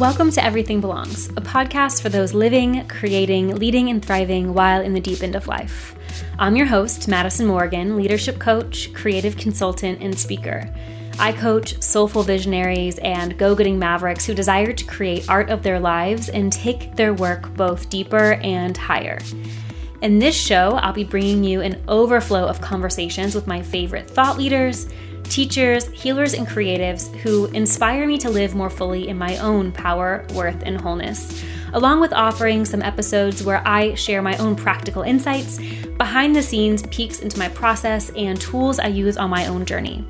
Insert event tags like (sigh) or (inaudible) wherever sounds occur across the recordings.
Welcome to Everything Belongs, a podcast for those living, creating, leading, and thriving while in the deep end of life. I'm your host, Madison Morgan, leadership coach, creative consultant, and speaker. I coach soulful visionaries and go getting mavericks who desire to create art of their lives and take their work both deeper and higher. In this show, I'll be bringing you an overflow of conversations with my favorite thought leaders teachers, healers, and creatives who inspire me to live more fully in my own power, worth, and wholeness, along with offering some episodes where I share my own practical insights, behind the scenes peeks into my process, and tools I use on my own journey.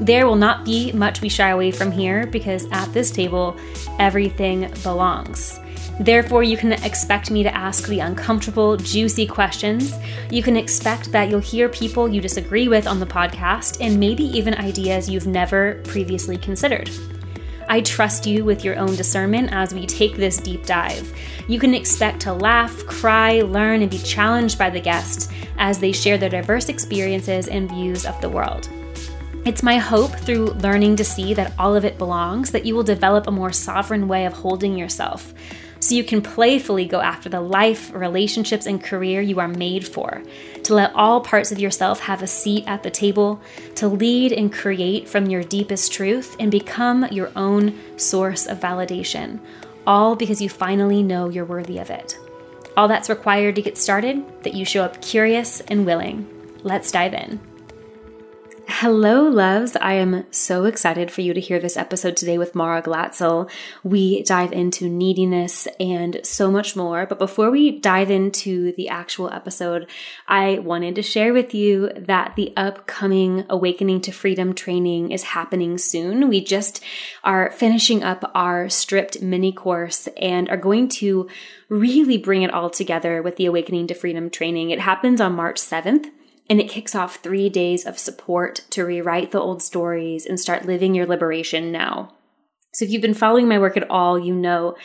There will not be much we shy away from here because at this table, everything belongs. Therefore, you can expect me to ask the uncomfortable, juicy questions. You can expect that you'll hear people you disagree with on the podcast and maybe even ideas you've never previously considered. I trust you with your own discernment as we take this deep dive. You can expect to laugh, cry, learn, and be challenged by the guests as they share their diverse experiences and views of the world. It's my hope through learning to see that all of it belongs that you will develop a more sovereign way of holding yourself so you can playfully go after the life, relationships, and career you are made for, to let all parts of yourself have a seat at the table, to lead and create from your deepest truth and become your own source of validation, all because you finally know you're worthy of it. All that's required to get started, that you show up curious and willing. Let's dive in. Hello, loves. I am so excited for you to hear this episode today with Mara Glatzel. We dive into neediness and so much more. But before we dive into the actual episode, I wanted to share with you that the upcoming Awakening to Freedom training is happening soon. We just are finishing up our stripped mini course and are going to really bring it all together with the Awakening to Freedom training. It happens on March 7th and it kicks off three days of support to rewrite the old stories and start living your liberation now. So, if you've been following my work at all, you know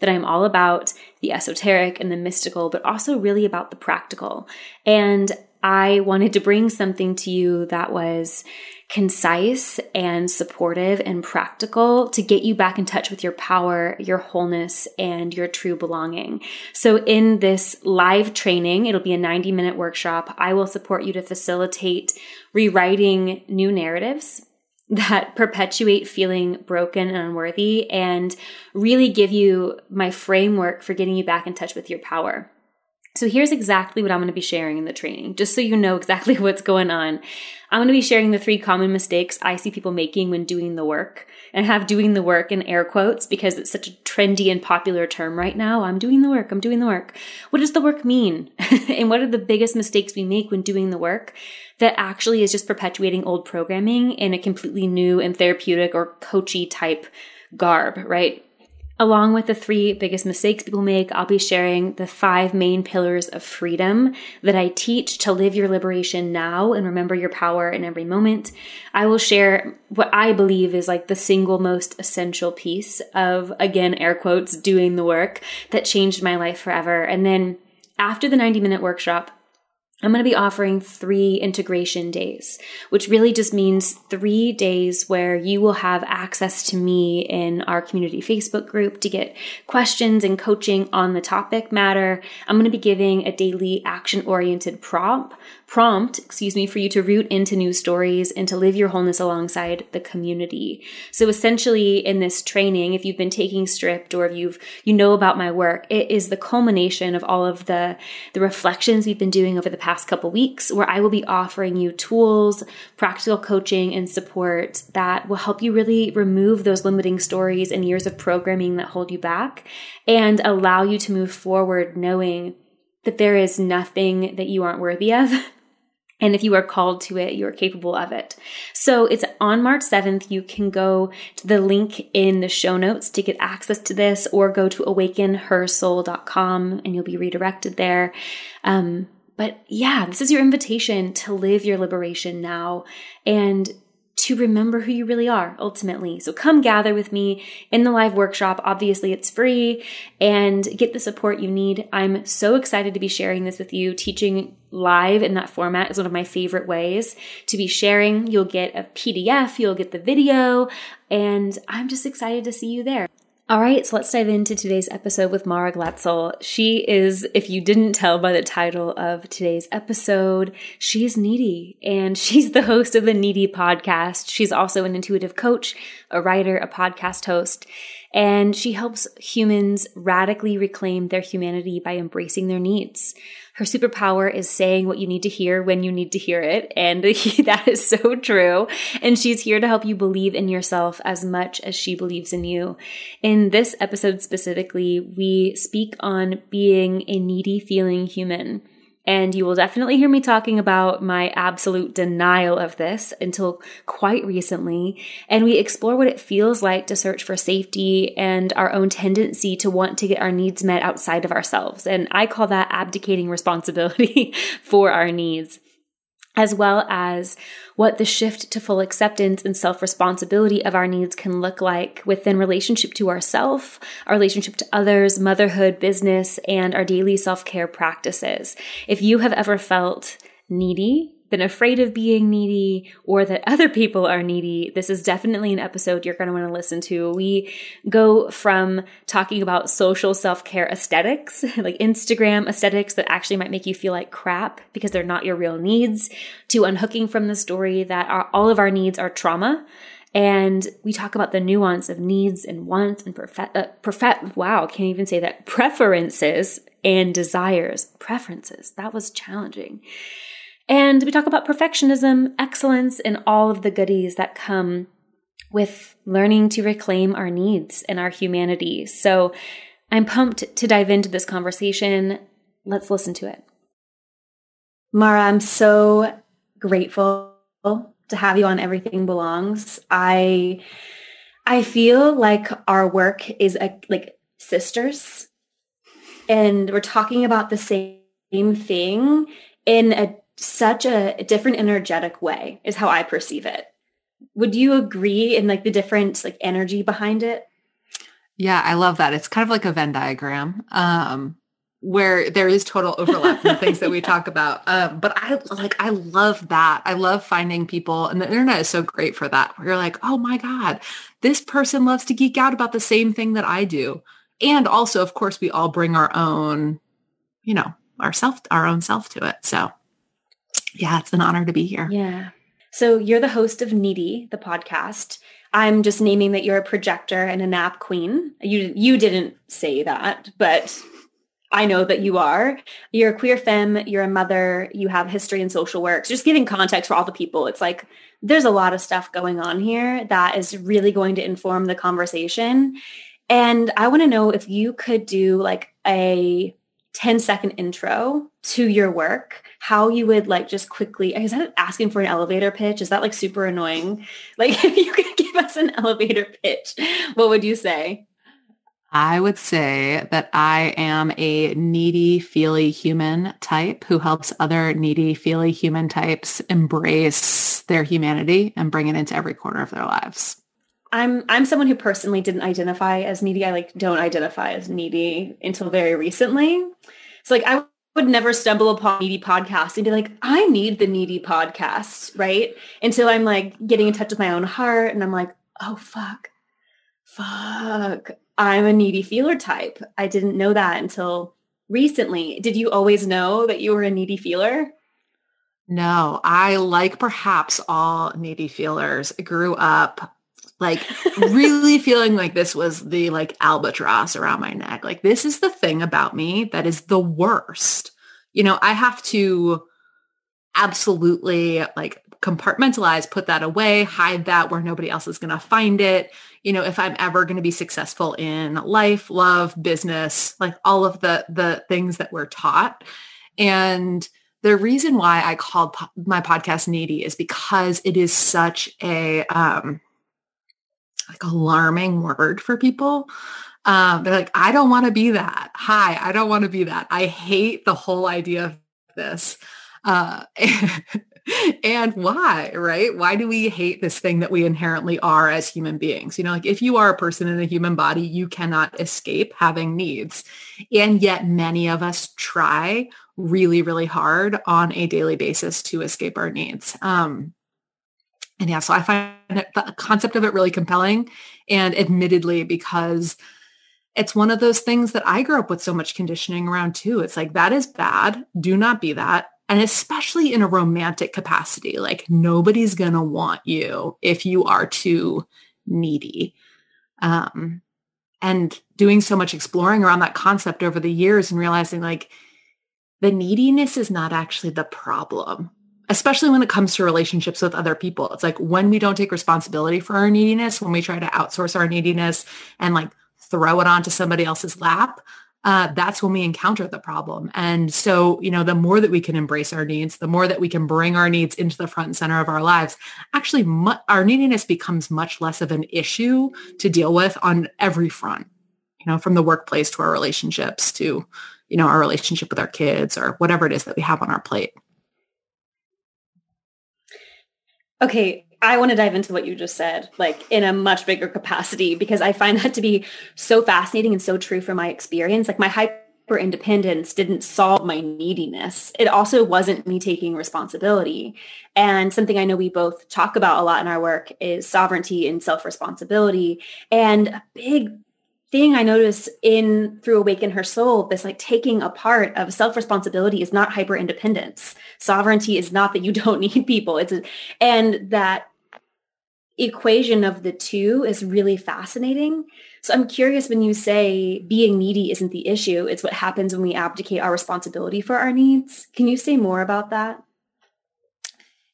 that I'm all about the esoteric and the mystical, but also really about the practical. And I wanted to bring something to you that was concise and supportive and practical to get you back in touch with your power, your wholeness, and your true belonging. So, in this live training, it'll be a 90 minute workshop. I will support you to facilitate rewriting new narratives that (laughs) perpetuate feeling broken and unworthy and really give you my framework for getting you back in touch with your power. So here's exactly what I'm going to be sharing in the training, just so you know exactly (laughs) what's going on. I'm going to be sharing the three common mistakes I see people making when doing the work and have doing the work in air quotes because it's such a trendy and popular term right now. I'm doing the work. I'm doing the work. What does the work mean? (laughs) and what are the biggest mistakes we make when doing the work that actually is just perpetuating old programming in a completely new and therapeutic or coachy type garb, right? Along with the three biggest mistakes people make, I'll be sharing the five main pillars of freedom that I teach to live your liberation now and remember your power in every moment. I will share what I believe is like the single most essential piece of, again, air quotes, doing the work that changed my life forever. And then after the 90 minute workshop, I'm going to be offering three integration days, which really just means three days where you will have access to me in our community Facebook group to get questions and coaching on the topic matter. I'm going to be giving a daily action oriented prompt prompt, excuse me, for you to root into new stories and to live your wholeness alongside the community. So essentially in this training, if you've been taking stripped or if you've, you know about my work, it is the culmination of all of the, the reflections we've been doing over the past couple weeks where I will be offering you tools, practical coaching and support that will help you really remove those limiting stories and years of programming that hold you back and allow you to move forward knowing that there is nothing that you aren't worthy of (laughs) And if you are called to it, you're capable of it. So it's on March 7th. You can go to the link in the show notes to get access to this or go to awakenhersoul.com and you'll be redirected there. Um, but yeah, this is your invitation to live your liberation now and to remember who you really are ultimately. So come gather with me in the live workshop. Obviously, it's free and get the support you need. I'm so excited to be sharing this with you. Teaching live in that format is one of my favorite ways to be sharing. You'll get a PDF, you'll get the video, and I'm just excited to see you there. All right, so let's dive into today's episode with Mara Glatzel. She is, if you didn't tell by the title of today's episode, she's needy and (laughs) she's the host of the Needy podcast. She's also an intuitive coach, a writer, a podcast host, and she helps humans radically reclaim their humanity by embracing their needs. Her superpower is saying what you need to hear when you need to hear it. And (laughs) that is so true. And she's here to help you believe in yourself as much as she believes in you. In this episode specifically, we speak on being a needy feeling human. And you will definitely hear me talking about my absolute denial of this until quite recently. And we explore what it feels like to search for safety and our own tendency to want to get our needs met outside of ourselves. And I call that abdicating responsibility (laughs) for our needs as well as what the shift to full acceptance and self responsibility of our needs can look like within relationship to ourself, our relationship to others, motherhood, business, and our daily self care practices. If you have ever felt needy, been afraid of being needy or that other people are needy, this is definitely an episode you're going to want to listen to. We go from talking about social self care aesthetics, (laughs) like Instagram aesthetics that actually might make you feel like crap because they're not your real needs, to unhooking from the story that our, all of our needs are trauma. And we talk about the nuance of needs and wants and perfect, uh, wow, can't even say that, preferences and desires. Preferences. That was challenging. And we talk about perfectionism, excellence, and all of the goodies that come with learning to reclaim our needs and our humanity. So I'm pumped to dive into this conversation. Let's listen to it. Mara, I'm so grateful to have you on Everything Belongs. I I feel like our work is a, like sisters and we're talking about the same thing in a such a different energetic way is how I perceive it. Would you agree in like the different like energy behind it? Yeah, I love that. It's kind of like a Venn diagram. Um, where there is total overlap in the things that we (laughs) talk about. Um, but I like, I love that. I love finding people and the internet is so great for that. Where you're like, oh my God, this person loves to geek out about the same thing that I do. And also, of course, we all bring our own, you know, our self, our own self to it. So yeah, it's an honor to be here. Yeah. So you're the host of Needy, the podcast. I'm just naming that you're a projector and a nap queen. You you didn't say that, but I know that you are. You're a queer femme, you're a mother, you have history in social work. So just giving context for all the people. It's like there's a lot of stuff going on here that is really going to inform the conversation. And I want to know if you could do like a 10 second intro to your work how you would like just quickly is that asking for an elevator pitch is that like super annoying (laughs) like if you could give us an elevator pitch what would you say I would say that I am a needy, feely human type who helps other needy, feely human types embrace their humanity and bring it into every corner of their lives. I'm I'm someone who personally didn't identify as needy. I like don't identify as needy until very recently. So like I would never stumble upon needy podcast and be like, I need the needy podcast, right? Until I'm like getting in touch with my own heart and I'm like, oh fuck, fuck, I'm a needy feeler type. I didn't know that until recently. Did you always know that you were a needy feeler? No, I like perhaps all needy feelers. Grew up like really feeling like this was the like albatross around my neck. Like this is the thing about me that is the worst. You know, I have to absolutely like compartmentalize, put that away, hide that where nobody else is going to find it. You know, if I'm ever going to be successful in life, love, business, like all of the the things that we're taught. And the reason why I called po- my podcast needy is because it is such a um like alarming word for people. Um, they're like, I don't want to be that. Hi, I don't want to be that. I hate the whole idea of this. Uh, (laughs) and why, right? Why do we hate this thing that we inherently are as human beings? You know, like if you are a person in a human body, you cannot escape having needs. And yet many of us try really, really hard on a daily basis to escape our needs. Um, and yeah, so I find the concept of it really compelling. And admittedly, because it's one of those things that I grew up with so much conditioning around too. It's like, that is bad. Do not be that. And especially in a romantic capacity, like nobody's going to want you if you are too needy. Um, and doing so much exploring around that concept over the years and realizing like the neediness is not actually the problem especially when it comes to relationships with other people. It's like when we don't take responsibility for our neediness, when we try to outsource our neediness and like throw it onto somebody else's lap, uh, that's when we encounter the problem. And so, you know, the more that we can embrace our needs, the more that we can bring our needs into the front and center of our lives, actually mu- our neediness becomes much less of an issue to deal with on every front, you know, from the workplace to our relationships to, you know, our relationship with our kids or whatever it is that we have on our plate. Okay, I want to dive into what you just said, like in a much bigger capacity, because I find that to be so fascinating and so true from my experience. Like my hyper independence didn't solve my neediness. It also wasn't me taking responsibility. And something I know we both talk about a lot in our work is sovereignty and self-responsibility. And a big thing I notice in through Awaken Her Soul, this like taking apart of self-responsibility is not hyper independence. Sovereignty is not that you (laughs) don't need people. It's a, and that equation of the two is really fascinating. So I'm curious when you say being needy isn't the issue, it's what happens when we abdicate our responsibility for our needs. Can you say more about that?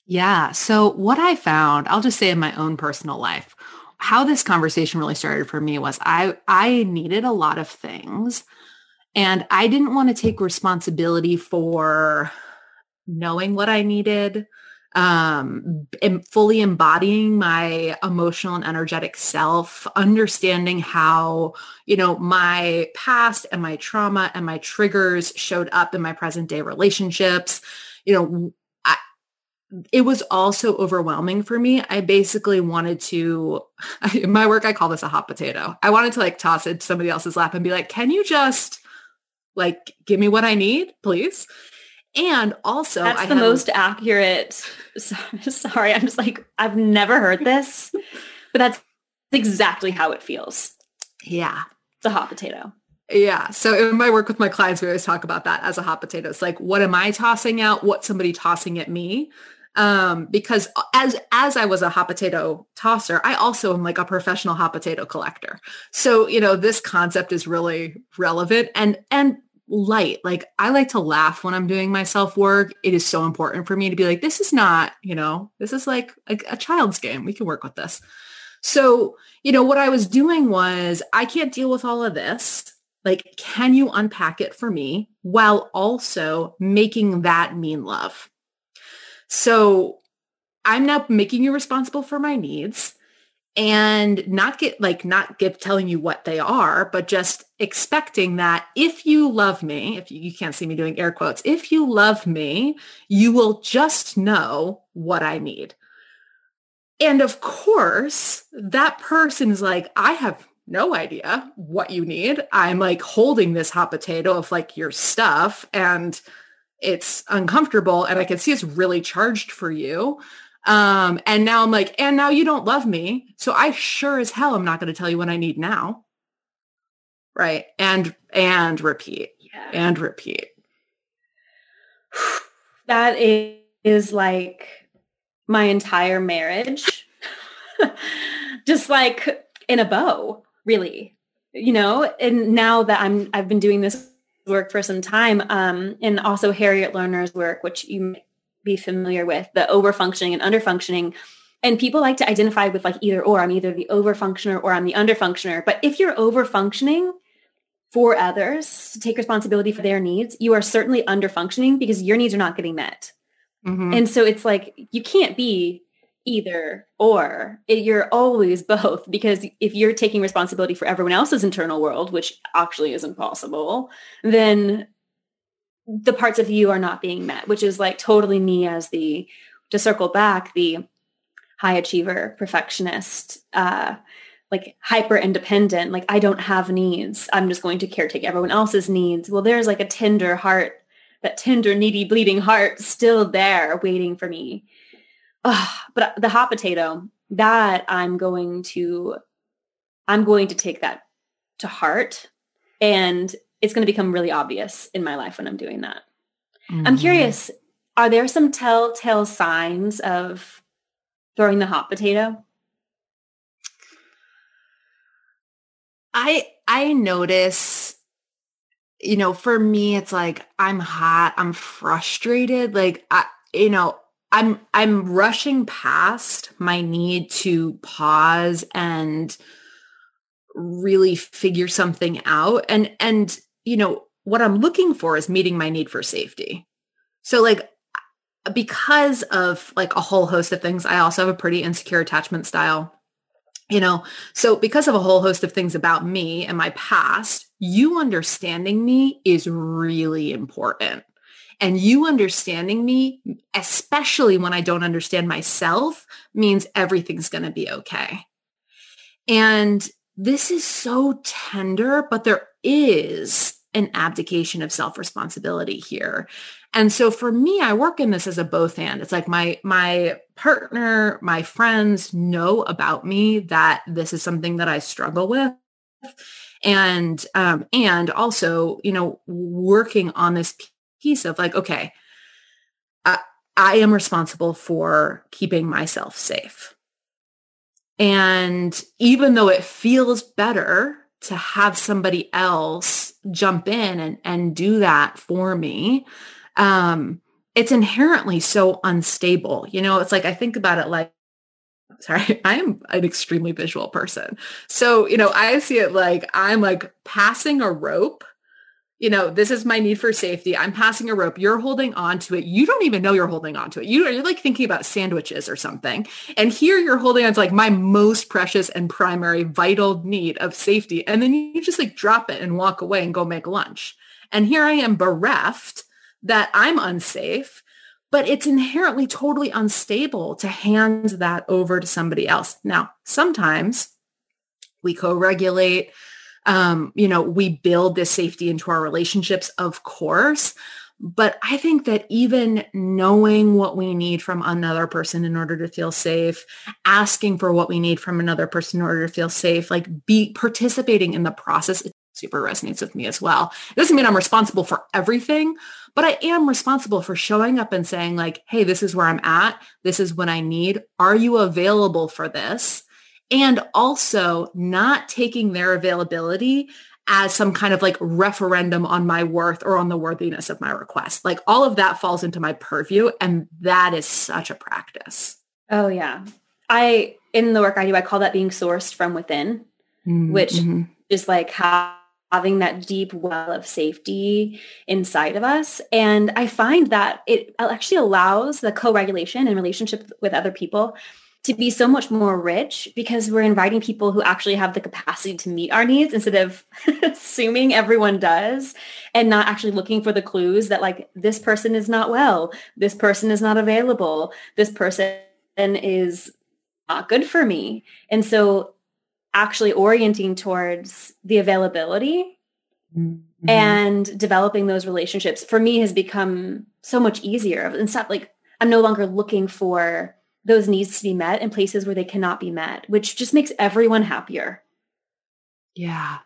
Yeah. So what I found, I'll just say in my own personal life, how this conversation really started for me was I I needed a lot of things and I didn't want to take responsibility for knowing what I needed, um, fully embodying my emotional and energetic self, understanding how, you know, my past and my trauma and my triggers showed up in my present day relationships, you know, it was also overwhelming for me. I basically wanted to, in (laughs) my work, I call this a hot potato. I wanted to like toss it to somebody else's lap and be like, can you just like give me what I need, please? And also, that's I the most a- accurate. (laughs) Sorry, I'm just like, I've never heard this, but that's exactly how it feels. Yeah. It's a hot potato. Yeah. So in my work with my clients, we always talk about that as a hot potato. It's like, what am I tossing out? What's somebody tossing at me? Um, because as as I was a hot potato tosser, I also am like a professional hot potato collector. So you know this concept is really relevant and and light. Like I like to laugh when I'm doing my self work. It is so important for me to be like, this is not you know this is like a, a child's game. We can work with this. So you know what I was doing was I can't deal with all of this. Like, can you unpack it for me while also making that mean love? So I'm now making you responsible for my needs and not get like not give telling you what they are, but just expecting that if you love me, if you, you can't see me doing air quotes, if you love me, you will just know what I need. And of course, that person is like, I have no idea what you need. I'm like holding this hot potato of like your stuff and it's uncomfortable and I can see it's really charged for you. Um, and now I'm like, and now you don't love me. So I sure as hell I'm not going to tell you what I need now. Right. And, and repeat yeah. and repeat. (sighs) That is like my entire marriage. (laughs) Just like in a bow, really, you know, and now that I'm, I've been doing this work for some time, um, and also Harriet Lerner's work, which you may be familiar with, the overfunctioning and underfunctioning. And people like to identify with like either or. I'm either the overfunctioner or I'm the underfunctioner. But if you're overfunctioning for others to take responsibility for their needs, you are certainly underfunctioning because your needs are not getting met. Mm-hmm. And so it's like you can't be either or. It, you're always (laughs) both because if you're taking responsibility for everyone else's internal world which actually isn't possible then the parts of you are not being met which is like totally me as the to circle back the high achiever perfectionist uh like hyper independent like i don't have needs. I'm just going to caretake everyone else's needs. Well there's like a tender heart that tender needy bleeding heart still there waiting for me but the hot potato, that I'm going to, I'm going to take that to heart And it's going to become really obvious in my life when I'm doing that. Mm-hmm. I'm curious, are there some telltale signs of throwing the hot potato? I I notice you know, for me it's like I'm hot, I'm frustrated, like I you know, I'm I'm rushing past my need to pause and really figure something out and and you know, what I'm looking for is meeting my need for safety. So like because of like a whole host of things, I also have a pretty insecure attachment style. You know, so because of a whole host of things about me and my past, you understanding me is really important. And you understanding me, especially when I don't understand myself, means everything's going to be okay. And this is so tender, but there is an abdication of self-responsibility here. And so for me, I work in this as a both and. It's like my my partner, my friends know about me that this is something that I struggle with. And um, and also, you know, working on this piece of like, okay, I, I am responsible for keeping myself safe. And even though it feels better to have somebody else jump in and, and do that for me, um, it's inherently so unstable. You know, it's like I think about it like, sorry, (laughs) I am an extremely visual person. So, you know, I see it like I'm like passing a rope you know, this is my need for safety. I'm passing a rope. You're holding on to it. You don't even know you're holding on to it. You, you're like thinking about sandwiches or something. And here you're holding on to like my most precious and primary vital need of safety. And then you just like drop it and walk away and go make lunch. And here I am bereft that I'm unsafe, but it's inherently totally unstable to hand that over to somebody else. Now, sometimes we co-regulate, um, you know, we build this safety into our relationships, of course. But I think that even knowing what we need from another person in order to feel safe, asking for what we need from another person in order to feel safe, like be participating in the process, it super resonates with me as well. It doesn't mean I'm responsible for everything, but I am responsible for showing up and saying like, hey, this is where I'm at. This is what I need. Are you available for this? And also not taking their availability as some kind of like referendum on my worth or on the worthiness of my request. Like all of that falls into my purview and that is such a practice. Oh yeah. I in the work I do I call that being sourced from within, mm-hmm. which is like how having that deep well of safety inside of us. And I find that it actually allows the co-regulation and relationship with other people to be so much more rich because we're inviting people who actually have the capacity to meet our needs instead of (laughs) assuming everyone does and not actually looking for the clues that like this person is not well, this person is not available, this person is not good for me. And so actually orienting towards the availability mm-hmm. and developing those relationships for me has become so much easier. And stuff like I'm no longer looking for those needs to be met in places where they cannot be met, which just makes everyone happier. Yeah.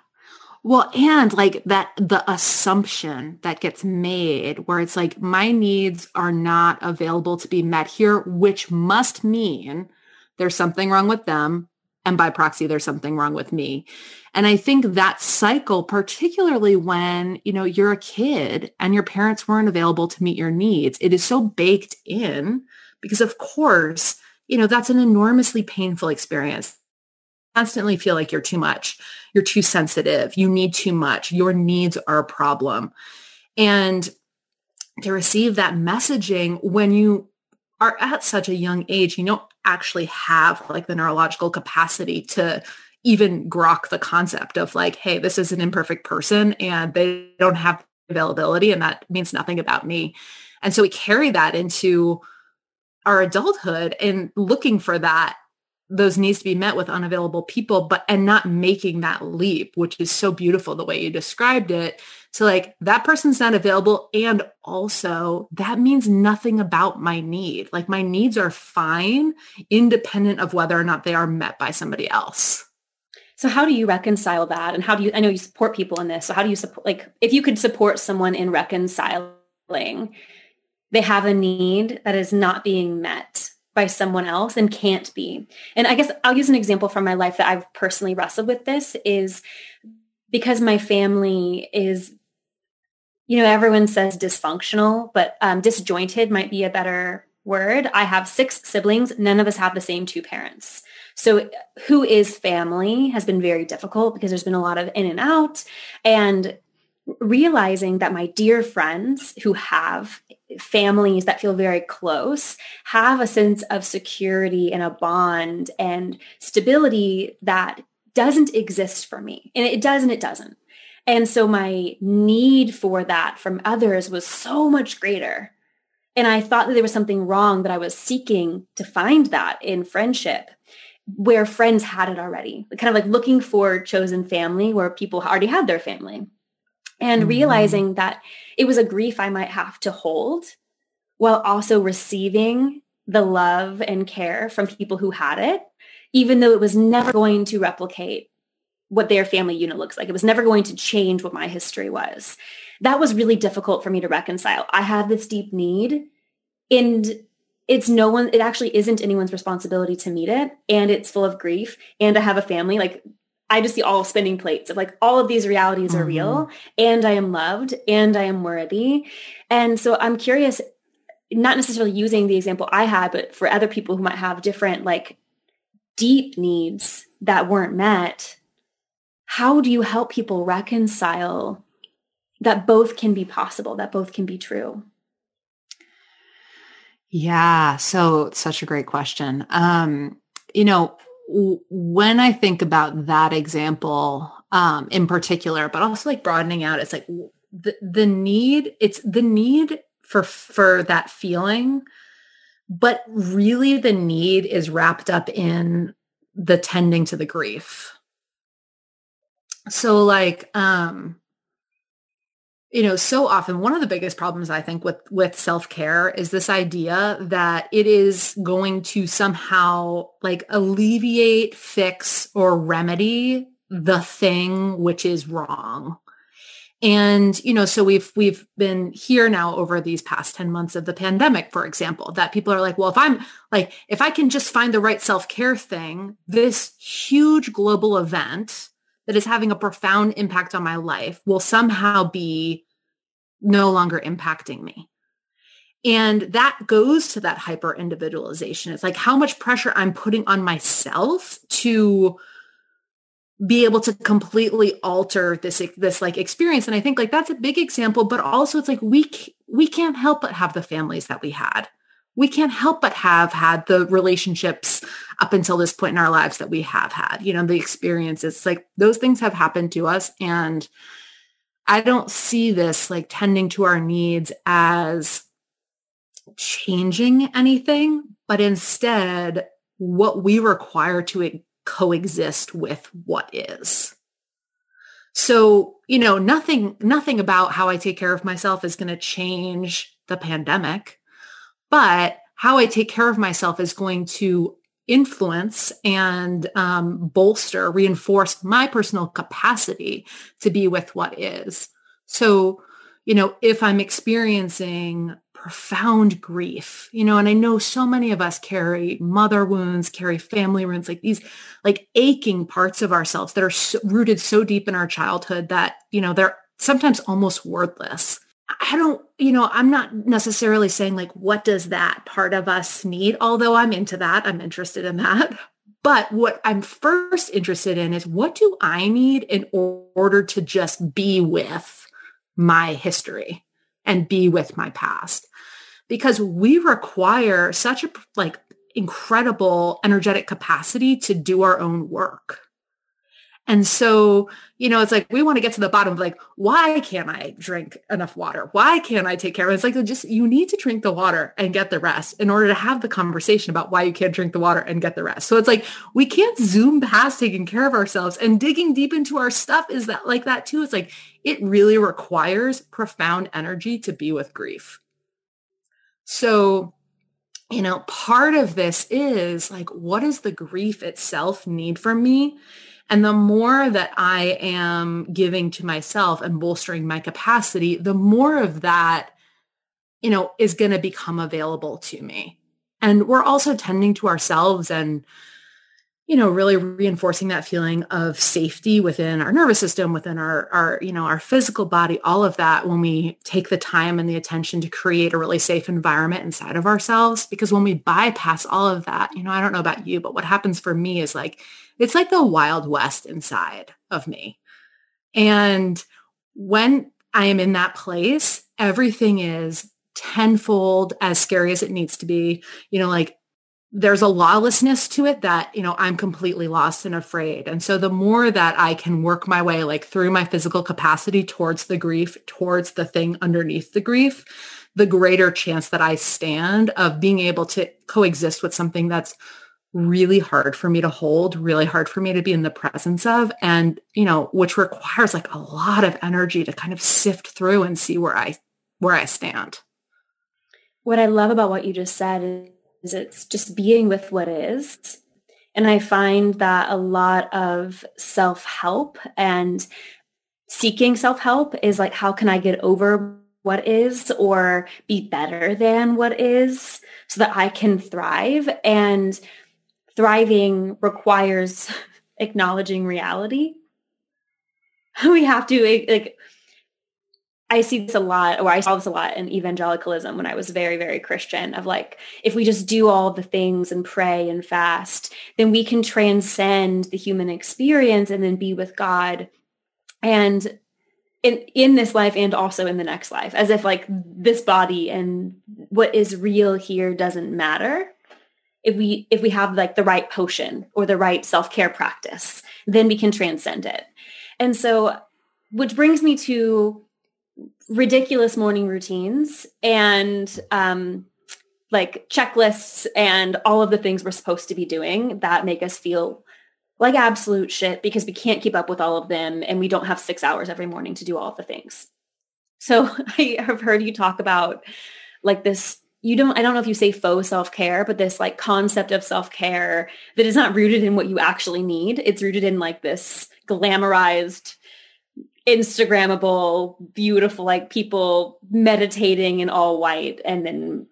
Well, and like that, the assumption that gets made where it's like my needs are not available to be met here, which must mean there's something wrong with them. And by proxy, there's something wrong with me. And I think that cycle, particularly when, you know, you're a kid and your parents weren't available to meet your needs, it is so baked in because of course, you know, that's an enormously painful experience. Constantly feel like you're too much. You're too sensitive. You need too much. Your needs are a problem. And to receive that messaging when you are at such a young age, you don't actually have like the neurological capacity to even grok the concept of like, hey, this is an imperfect person and they don't have availability and that means nothing about me. And so we carry that into our adulthood and looking for that those needs to be met with unavailable people but and not making that leap which is so beautiful the way you described it so like that person's not available and also that means nothing about my need like my needs are fine independent of whether or not they are met by somebody else So how do you reconcile that? And how do you, I know you support people in this. So how do you support, like, if you could support someone in reconciling, they have a need that is not being met by someone else and can't be. And I guess I'll use an example from my life that I've personally wrestled with this is because my family is, you know, everyone says dysfunctional, but um, disjointed might be a better word. I have six siblings. None of us have the same two parents. So who is family has been very difficult because there's been a lot of in and out and realizing that my dear friends who have families that feel very close have a sense of security and a bond and stability that doesn't exist for me. And it does and it doesn't. And so my need for that from others was so much greater. And I thought that there was something wrong that I was seeking to find that in friendship where friends had it already, kind of like looking for chosen family where people already had their family and mm-hmm. realizing that it was a grief I might have to hold while also receiving the love and care from people who had it, even though it was never going to replicate what their family unit looks like. It was never going to change what my history was. That was really difficult for me to reconcile. I had this deep need and it's no one it actually isn't anyone's responsibility to meet it and it's full of grief and i have a family like i just see all spinning plates of like all of these realities mm-hmm. are real mm-hmm. and i am loved and i am worthy and so i'm curious not necessarily using the example i had but for other people who might have different like deep needs that weren't met how do you help people reconcile that both can be possible that both can be true yeah, so such a great question. Um, you know, when I think about that example um, in particular, but also like broadening out, it's like the the need. It's the need for for that feeling, but really the need is wrapped up in the tending to the grief. So like, um, you know so often one of the biggest problems i think with with self-care is this idea that it is going to somehow like alleviate fix or remedy the thing which is wrong. And you know so we've we've been here now over these past 10 months of the pandemic for example that people are like well if i'm like if i can just find the right self-care thing this huge global event that is having a profound impact on my life will somehow be no longer impacting me. And that goes to that hyper individualization. It's like how much pressure I'm putting on myself to be able to completely alter this this like experience and i think like that's a big example but also it's like we we can't help but have the families that we had we can't help but have had the relationships up until this point in our lives that we have had, you know, the experiences like those things have happened to us. And I don't see this like tending to our needs as changing anything, but instead what we require to coexist with what is. So, you know, nothing, nothing about how I take care of myself is going to change the pandemic but how I take care of myself is going to influence and um, bolster, reinforce my personal capacity to be with what is. So, you know, if I'm experiencing profound grief, you know, and I know so many of us carry mother wounds, carry family wounds, like these like aching parts of ourselves that are so, rooted so deep in our childhood that, you know, they're sometimes almost wordless. I don't, you know, I'm not necessarily saying like, what does that part of us need? Although I'm into that, I'm interested in that. But what I'm first interested in is what do I need in order to just be with my history and be with my past? Because we require such a like incredible energetic capacity to do our own work. And so, you know, it's like we want to get to the bottom of like, why can't I drink enough water? Why can't I take care of it? It's like just you need to drink the water and get the rest in order to have the conversation about why you can't drink the water and get the rest. So it's like we can't zoom past taking care of ourselves and digging deep into our stuff is that like that too. It's like it really requires profound energy to be with grief. So you know, part of this is like, what does the grief itself need from me? And the more that I am giving to myself and bolstering my capacity, the more of that, you know, is going to become available to me. And we're also tending to ourselves and you know, really reinforcing that feeling of safety within our nervous system, within our, our, you know, our physical body, all of that when we take the time and the attention to create a really safe environment inside of ourselves. Because when we bypass all of that, you know, I don't know about you, but what happens for me is like, it's like the wild west inside of me. And when I am in that place, everything is tenfold as scary as it needs to be. You know, like there's a lawlessness to it that, you know, I'm completely lost and afraid. And so the more that I can work my way like through my physical capacity towards the grief, towards the thing underneath the grief, the greater chance that I stand of being able to coexist with something that's really hard for me to hold, really hard for me to be in the presence of and, you know, which requires like a lot of energy to kind of sift through and see where I where I stand. What I love about what you just said is it's just being with what is. And I find that a lot of self-help and seeking self-help is like, how can I get over what is or be better than what is so that I can thrive? And thriving requires (laughs) acknowledging reality. (laughs) We have to like I see this a lot, or I saw this a lot in evangelicalism when I was very, very Christian of like, if we just do all the things and pray and fast, then we can transcend the human experience and then be with God. And in, in this life and also in the next life, as if like this body and what is real here doesn't matter. If we, if we have like the right potion or the right self-care practice, then we can transcend it. And so, which brings me to ridiculous morning routines and um, like checklists and all of the things we're supposed to be doing that make us feel like absolute shit because we can't keep up with all of them and we don't have six hours every morning to do all the things. So (laughs) I have heard you talk about like this you don't I don't know if you say faux self-care, but this like concept of self-care that is not rooted in what you actually need. It's rooted in like this glamorized Instagrammable, beautiful, like people meditating in all white and then,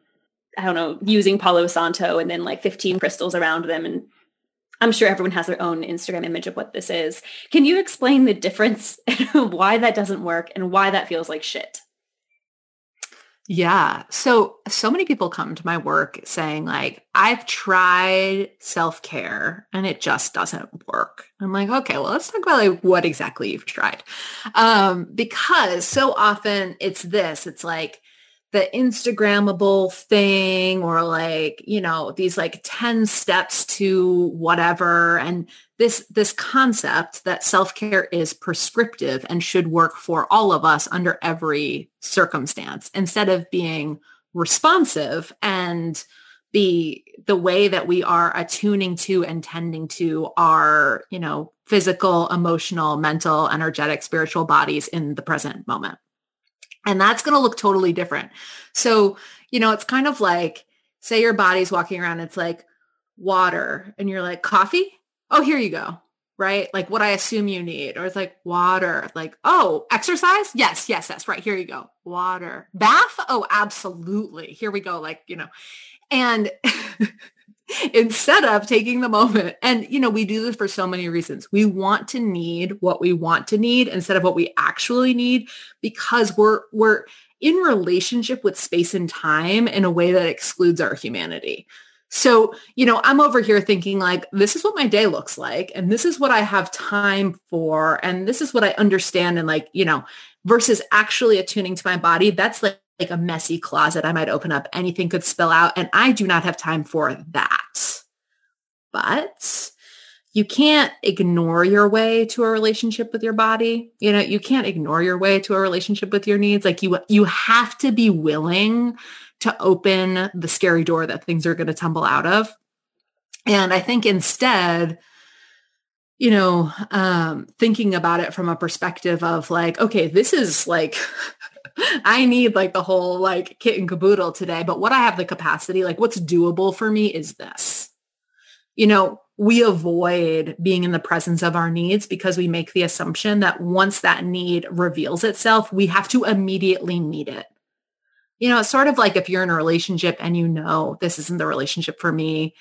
I don't know, using Palo Santo and then like 15 crystals around them. And I'm sure everyone has their own Instagram image of what this is. Can you explain the difference, (laughs) why that doesn't work and why that feels like shit? Yeah. So, so many people come to my work saying like, I've tried self-care and it just doesn't work. I'm like, okay, well, let's talk about like what exactly you've tried. Um, because so often it's this, it's like, the Instagrammable thing or like, you know, these like 10 steps to whatever. And this, this concept that self-care is prescriptive and should work for all of us under every circumstance instead of being responsive and be the way that we are attuning to and tending to our, you know, physical, emotional, mental, energetic, spiritual bodies in the present moment. And that's going to look totally different. So, you know, it's kind of like, say your body's walking around, it's like water and you're like, coffee? Oh, here you go. Right? Like what I assume you need. Or it's like water. Like, oh, exercise? Yes, yes, yes. right. Here you go. Water. Bath? Oh, absolutely. Here we go. Like, you know, and (laughs) (laughs) instead of taking the moment. And you know we do this for so many reasons. We want to need what we want to need instead of what we actually need because we're we're in relationship with space and time in a way that excludes our humanity. So you know i'm over here thinking like this is what my day looks like and this is what i have time for and this is what i understand and like you know versus actually attuning to my body that's like like a messy closet I might open up. Anything could spill out. And I do not have time for that. But you can't ignore your way to a relationship with your body. You know, you can't ignore your way to a relationship with your needs. Like you, you have to be willing to open the scary door that things are going to tumble out of. And I think instead, you know, um, thinking about it from a perspective of like, okay, this is like (laughs) I need like the whole like kit and caboodle today, but what I have the capacity, like what's doable for me is this. You know, we avoid being in the presence of our needs because we make the assumption that once that need reveals itself, we have to immediately meet it. You know, it's sort of like if you're in a relationship and you know this isn't the relationship for me,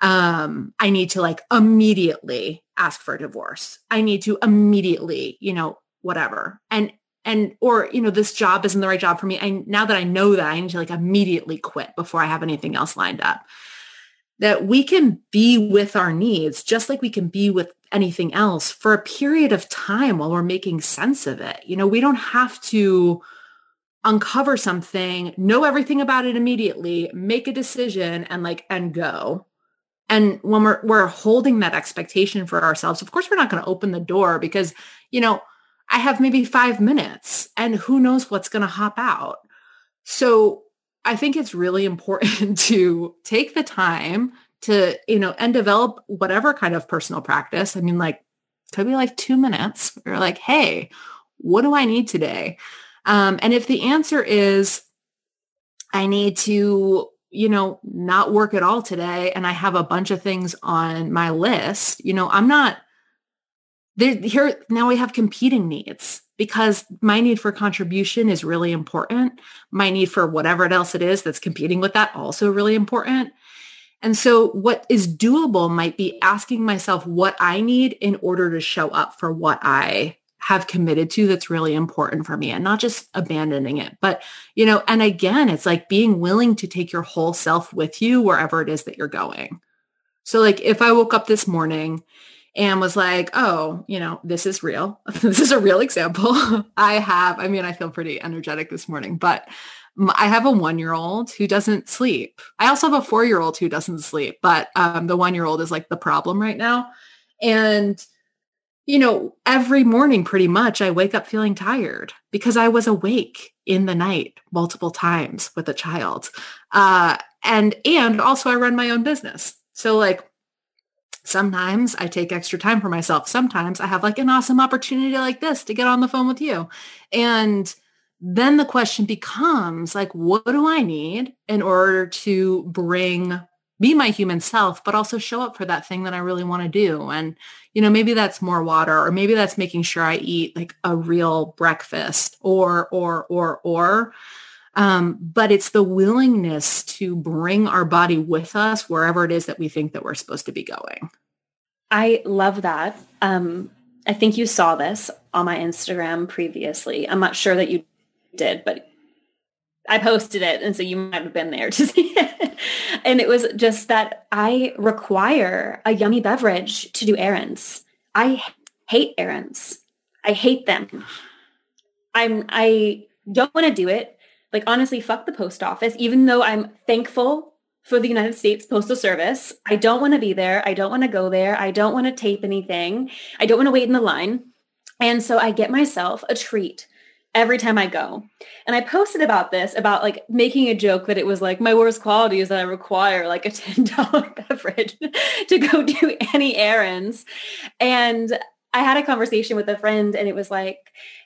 um, I need to like immediately ask for a divorce. I need to immediately, you know, whatever. And and or you know this job isn't the right job for me. I now that I know that I need to like immediately quit before I have anything else lined up that we can be with our needs just like we can be with anything else for a period of time while we're making sense of it. You know, we don't have to uncover something, know everything about it immediately, make a decision and like and go. And when we're we're holding that expectation for ourselves, of course we're not going to open the door because, you know, I have maybe 5 minutes and who knows what's going to hop out. So I think it's really important (laughs) to take the time to, you know, and develop whatever kind of personal practice. I mean, like, could be like two minutes. You're like, hey, what do I need today? Um, and if the answer is, I need to, you know, not work at all today, and I have a bunch of things on my list, you know, I'm not there. Here now we have competing needs because my need for contribution is really important. My need for whatever else it is that's competing with that also really important. And so what is doable might be asking myself what I need in order to show up for what I have committed to that's really important for me and not just abandoning it. But, you know, and again, it's like being willing to take your whole self with you wherever it is that you're going. So like if I woke up this morning and was like, oh, you know, this is real. (laughs) this is a real example. (laughs) I have, I mean, I feel pretty energetic this morning, but I have a one-year-old who doesn't sleep. I also have a four-year-old who doesn't sleep, but um, the one-year-old is like the problem right now. And, you know, every morning pretty much I wake up feeling tired because I was awake in the night multiple times with a child. Uh, and, and also I run my own business. So like Sometimes I take extra time for myself. Sometimes I have like an awesome opportunity like this to get on the phone with you. And then the question becomes like, what do I need in order to bring be my human self, but also show up for that thing that I really want to do. And, you know, maybe that's more water or maybe that's making sure I eat like a real breakfast or, or, or, or, um, but it's the willingness to bring our body with us wherever it is that we think that we're supposed to be going. I love that. Um, I think you saw this on my Instagram previously. I'm not sure that you did, but I posted it. And so you might have been there to (laughs) see it. and it was just that I require a yummy beverage to do errands. I hate errands. I hate them. I'm, I don't want to do it like honestly, fuck the post office, even though I'm thankful for the United States Postal Service. I don't want to be there. I don't want to go there. I don't want to tape anything. I don't want to wait in the line. And so I get myself a treat every time I go. And I posted about this, about like making a joke that it was like my worst quality is that I require like a (laughs) $10 beverage to go do any errands. And I had a conversation with a friend and it was like,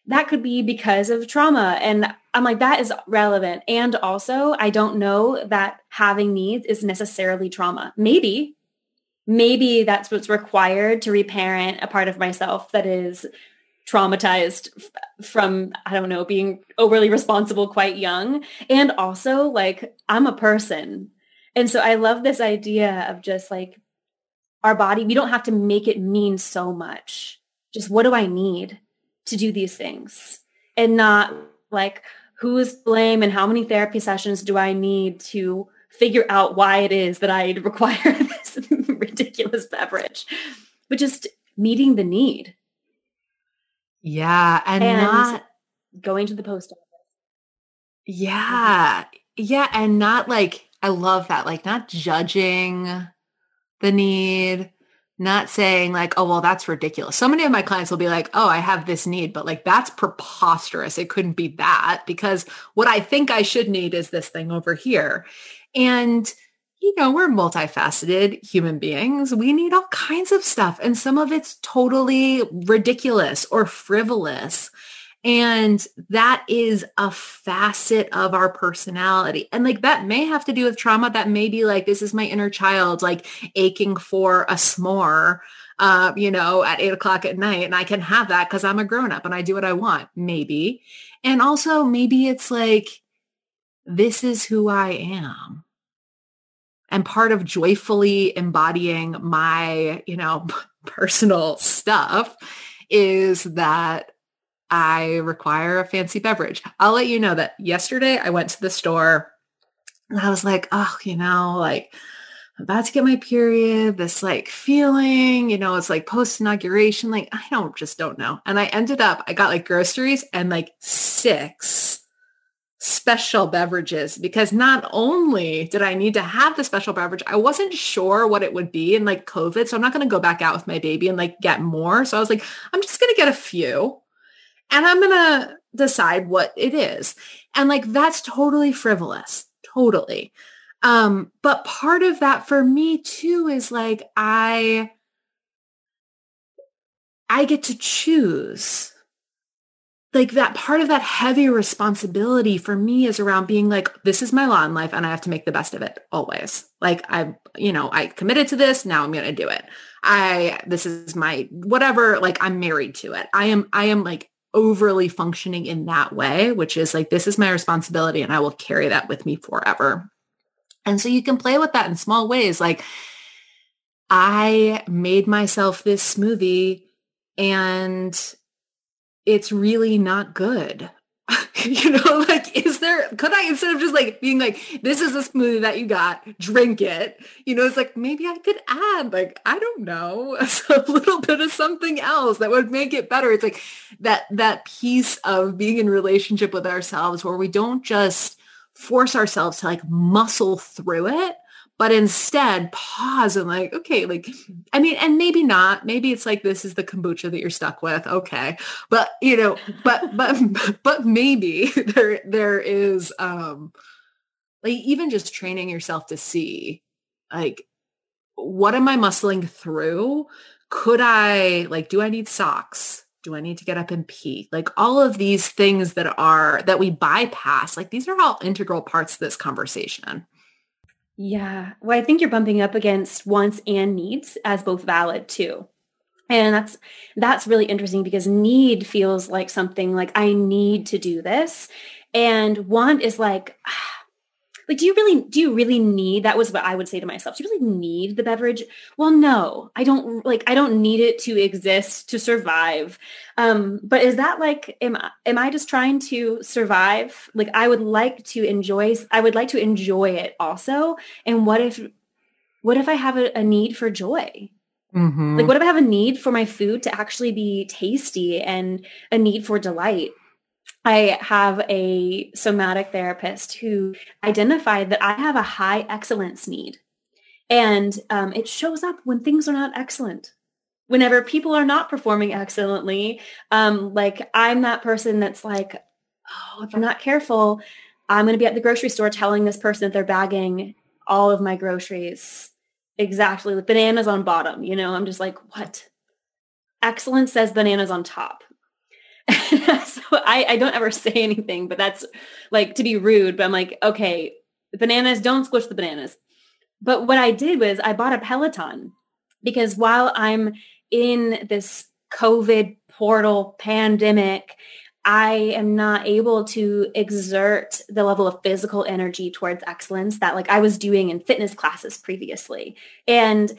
that could be because of trauma. And I'm like, that is relevant. And also, I don't know that having needs is necessarily trauma. Maybe, maybe that's what's required to reparent a part of myself that is traumatized from, I don't know, being overly responsible quite young. And also, like, I'm a person. And so I love this idea of just like our body, we don't have to make it mean so much. Just what do I need? to do these things and not like who's blame and how many therapy sessions do I need to figure out why it is that I require (laughs) this ridiculous beverage, but just meeting the need. Yeah. And, and not going to the post office. Yeah. Yeah. And not like, I love that, like not judging the need, not saying like, oh, well, that's ridiculous. So many of my clients will be like, oh, I have this need, but like, that's preposterous. It couldn't be that because what I think I should need is this thing over here. And, you know, we're multifaceted human beings. We need all kinds of stuff. And some of it's totally ridiculous or frivolous. And that is a facet of our personality. And like that may have to do with trauma. That may be like, this is my inner child, like aching for a s'more, uh, you know, at eight o'clock at night. And I can have that because I'm a grown up and I do what I want, maybe. And also maybe it's like, this is who I am. And part of joyfully embodying my, you know, (laughs) personal stuff is that I require a fancy beverage. I'll let you know that yesterday I went to the store and I was like, oh, you know, like I'm about to get my period, this like feeling, you know, it's like post inauguration. Like, I don't just don't know. And I ended up, I got like groceries and like six special beverages because not only did I need to have the special beverage, I wasn't sure what it would be in like COVID. So I'm not going to go back out with my baby and like get more. So I was like, I'm just going to get a few and I'm going to decide what it is. And like, that's totally frivolous. Totally. Um, but part of that for me too is like, I, I get to choose like that part of that heavy responsibility for me is around being like, this is my law in life and I have to make the best of it always. Like I, you know, I committed to this. Now I'm going to do it. I, this is my whatever, like I'm married to it. I am, I am like overly functioning in that way, which is like, this is my responsibility and I will carry that with me forever. And so you can play with that in small ways. Like I made myself this smoothie and it's really not good. (laughs) you know, like, is there, could I, instead of just like being like, this is a smoothie that you got, drink it, you know, it's like, maybe I could add like, I don't know, (laughs) a little bit of something else that would make it better. It's like that, that piece of being in relationship with ourselves where we don't just force ourselves to like muscle through it, but instead pause and like, okay, like, I mean, and maybe not, maybe it's like, this is the kombucha that you're stuck with. Okay. But, you know, but, but, (laughs) but maybe (laughs) there, there is, um, like even just training yourself to see like, what am I muscling through? Could I like, do I need socks? Do I need to get up and pee? Like all of these things that are, that we bypass, like these are all integral parts of this conversation. Yeah. Well, I think you're bumping up against wants and needs as both valid too. And that's that's really interesting because need feels like something like I need to do this and want is like like do you really do you really need that was what i would say to myself do you really need the beverage? Well no i don't like i don't need it to exist to survive. Um but is that like am, am i just trying to survive? Like i would like to enjoy i would like to enjoy it also. And what if what if i have a, a need for joy? Mm-hmm. like what if i have a need for my food to actually be tasty and a need for delight I have a somatic therapist who identified that I have a high excellence need. And um, it shows up when things are not excellent. Whenever people are not performing excellently, um, like I'm that person that's like, oh, if I'm not careful, I'm going to be at the grocery store telling this person that they're bagging all of my groceries exactly with bananas on bottom. You know, I'm just like, what? Excellence says bananas on top. (laughs) so I, I don't ever (laughs) say anything, but that's like to be rude. But I'm like, okay, bananas, don't squish the bananas. But what I did was I bought a Peloton because while I'm in this COVID portal pandemic, I am not able to exert the level of physical energy towards excellence that like I was doing in fitness classes previously. And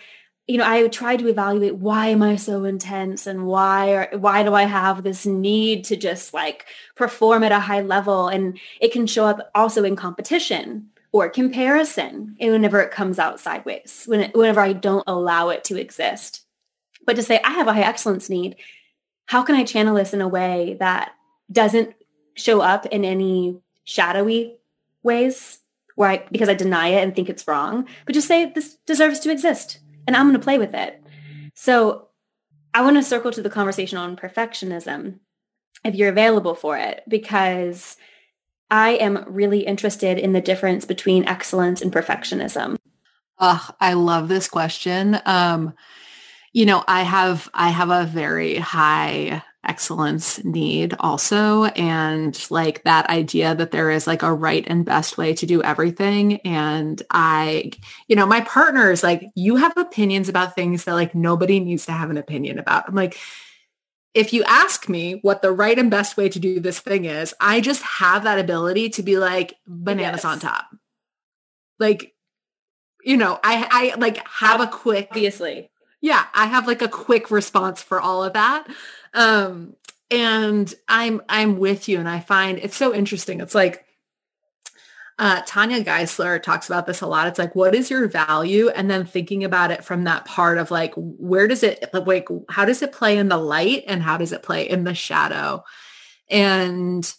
you know, I try to evaluate why am I so intense and why are, why do I have this need to just like perform at a high level? And it can show up also in competition or comparison whenever it comes out sideways, when it, whenever I don't allow it to exist. But to say I have a high excellence need, how can I channel this in a way that doesn't show up in any shadowy ways where I, because I deny it and think it's wrong, but just say this deserves to exist and I'm going to play with it. So I want to circle to the conversation on perfectionism if you're available for it, because I am really interested in the difference between excellence and perfectionism. Oh, I love this question. Um, you know, I have I have a very high excellence need also. And like that idea that there is like a right and best way to do everything. And i you know my partner is like you have opinions about things that like nobody needs to have an opinion about. I'm like if you ask me what the right and best way to do this thing is i just have that ability to be like bananas yes. on top. Like you know i i like have a quick obviously. Yeah i have like a quick response for all of that um, and I'm I'm with you, and I find it's so interesting. It's like uh, Tanya Geisler talks about this a lot. It's like, what is your value? And then thinking about it from that part of like, where does it like, how does it play in the light and how does it play in the shadow? And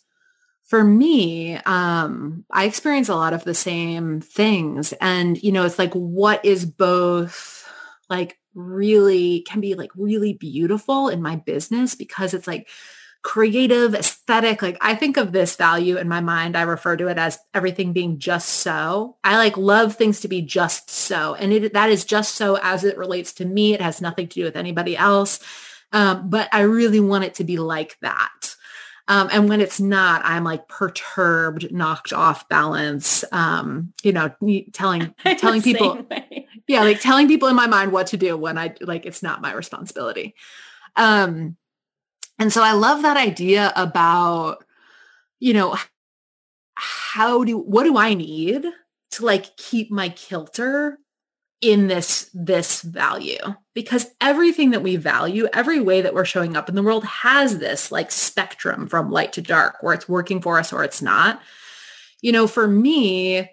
for me, um, I experience a lot of the same things. And, you know, it's like, what is both like really can be like really beautiful in my business because it's like creative, aesthetic. Like I think of this value in my mind. I refer to it as everything being just so. I like love things to be just so. And it, that is just so as it relates to me. It has nothing to do with anybody else. Um, but I really want it to be like that. Um, and when it's not, I'm like perturbed, knocked off balance. Um, you know, telling (laughs) telling people, yeah, like telling people in my mind what to do when I like it's not my responsibility. Um, and so I love that idea about, you know, how do what do I need to like keep my kilter in this this value because everything that we value every way that we're showing up in the world has this like spectrum from light to dark where it's working for us or it's not you know for me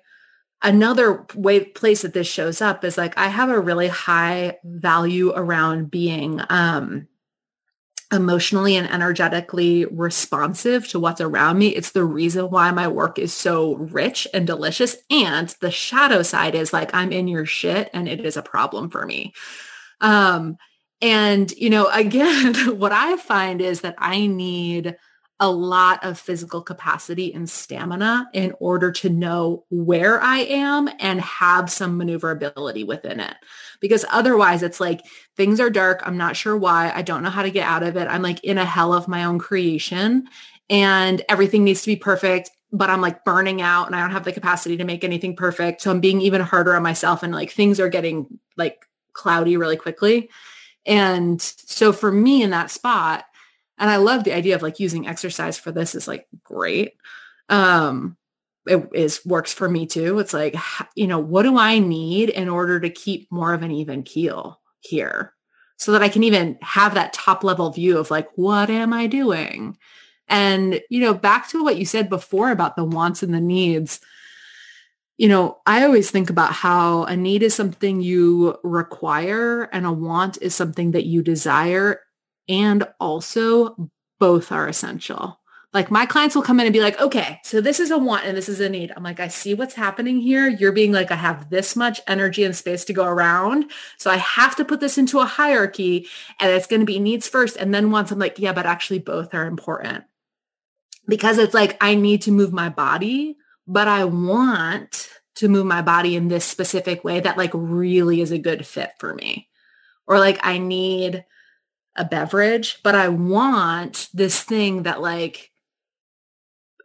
another way place that this shows up is like i have a really high value around being um emotionally and energetically responsive to what's around me. It's the reason why my work is so rich and delicious. And the shadow side is like, I'm in your shit and it is a problem for me. Um, and, you know, (laughs) again, what I find is that I need a lot of physical capacity and stamina in order to know where I am and have some maneuverability within it. Because otherwise it's like things are dark. I'm not sure why. I don't know how to get out of it. I'm like in a hell of my own creation and everything needs to be perfect but I'm like burning out and I don't have the capacity to make anything perfect. So I'm being even harder on myself and like things are getting like cloudy really quickly. And so for me in that spot, and I love the idea of like using exercise for this is like great. Um, it is works for me too. It's like, you know, what do I need in order to keep more of an even keel here so that I can even have that top level view of like, what am I doing? And, you know, back to what you said before about the wants and the needs, you know, I always think about how a need is something you require and a want is something that you desire and also both are essential. Like my clients will come in and be like, okay, so this is a want and this is a need. I'm like, I see what's happening here. You're being like, I have this much energy and space to go around. So I have to put this into a hierarchy and it's going to be needs first and then wants. I'm like, yeah, but actually both are important because it's like, I need to move my body, but I want to move my body in this specific way that like really is a good fit for me. Or like I need a beverage, but I want this thing that like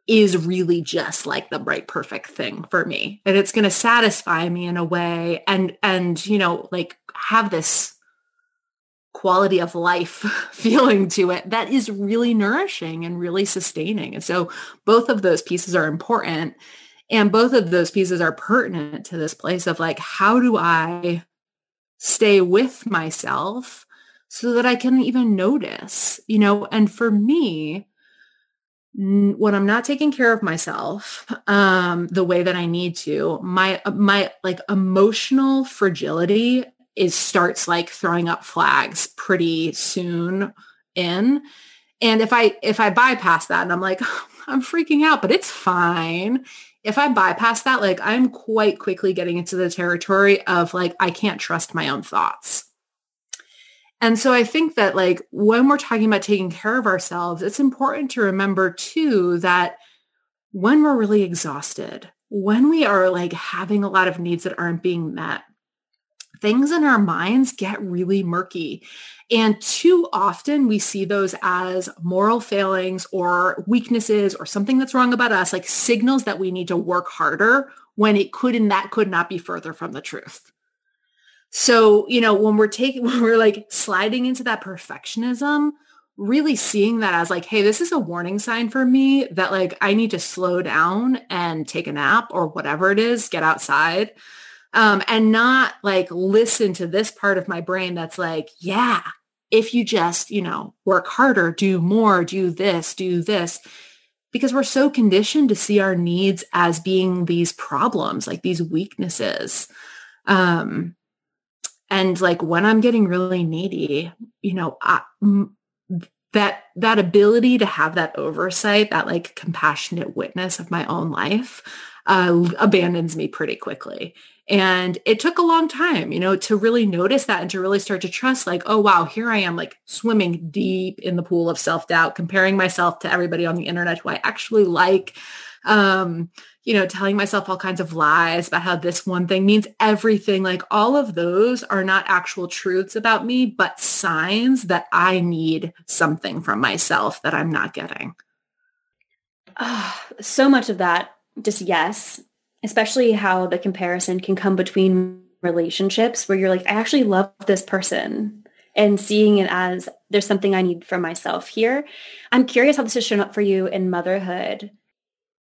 is really just like the right perfect thing for me. And it's going to satisfy me in a way and and you know like have this quality of life (laughs) feeling to it that is really nourishing and really sustaining. And so both of those pieces are important and both of those pieces are pertinent to this place of like how do I stay with myself so that I can even notice, you know, and for me, when I'm not taking care of myself um, the way that I need to, my my like emotional fragility is starts like throwing up flags pretty soon in. And if I if I bypass that and I'm like, (laughs) I'm freaking out, but it's fine. If I bypass that, like I'm quite quickly getting into the territory of like, I can't trust my own thoughts. And so I think that like when we're talking about taking care of ourselves, it's important to remember too that when we're really exhausted, when we are like having a lot of needs that aren't being met, things in our minds get really murky. And too often we see those as moral failings or weaknesses or something that's wrong about us, like signals that we need to work harder when it could and that could not be further from the truth. So, you know, when we're taking, (laughs) when we're like sliding into that perfectionism, really seeing that as like, hey, this is a warning sign for me that like I need to slow down and take a nap or whatever it is, get outside um, and not like listen to this part of my brain that's like, yeah, if you just, you know, work harder, do more, do this, do this, because we're so conditioned to see our needs as being these problems, like these weaknesses. Um, and like when I'm getting really needy, you know, that that ability to have that oversight, that like compassionate witness of my own life, uh, abandons me pretty quickly. And it took a long time, you know, to really notice that and to really start to trust like, oh, wow, here I am like swimming deep in the pool of self-doubt, comparing myself to everybody on the internet who I actually like, um, you know, telling myself all kinds of lies about how this one thing means everything. Like all of those are not actual truths about me, but signs that I need something from myself that I'm not getting. Oh, (sighs) so much of that, just yes, especially how the comparison can come between relationships where you're like, I actually love this person and seeing it as there's something I need for myself here. I'm curious how this has shown up for you in motherhood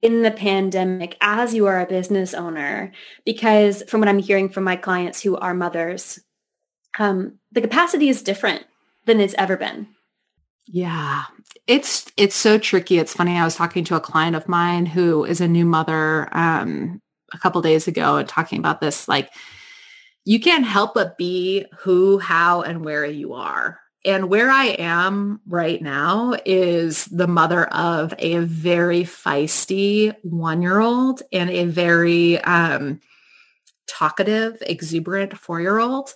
in the pandemic as you are a business owner, because from what I'm hearing from my clients who are mothers, um, the capacity is different than it's ever been. Yeah, it's it's so tricky. It's funny. I was talking to a client of mine who is a new mother um, a couple days ago and talking about this. Like, you can't help but be who, how, and where you are. And where I am right now is the mother of a very feisty one-year-old and a very um, talkative, exuberant four-year-old.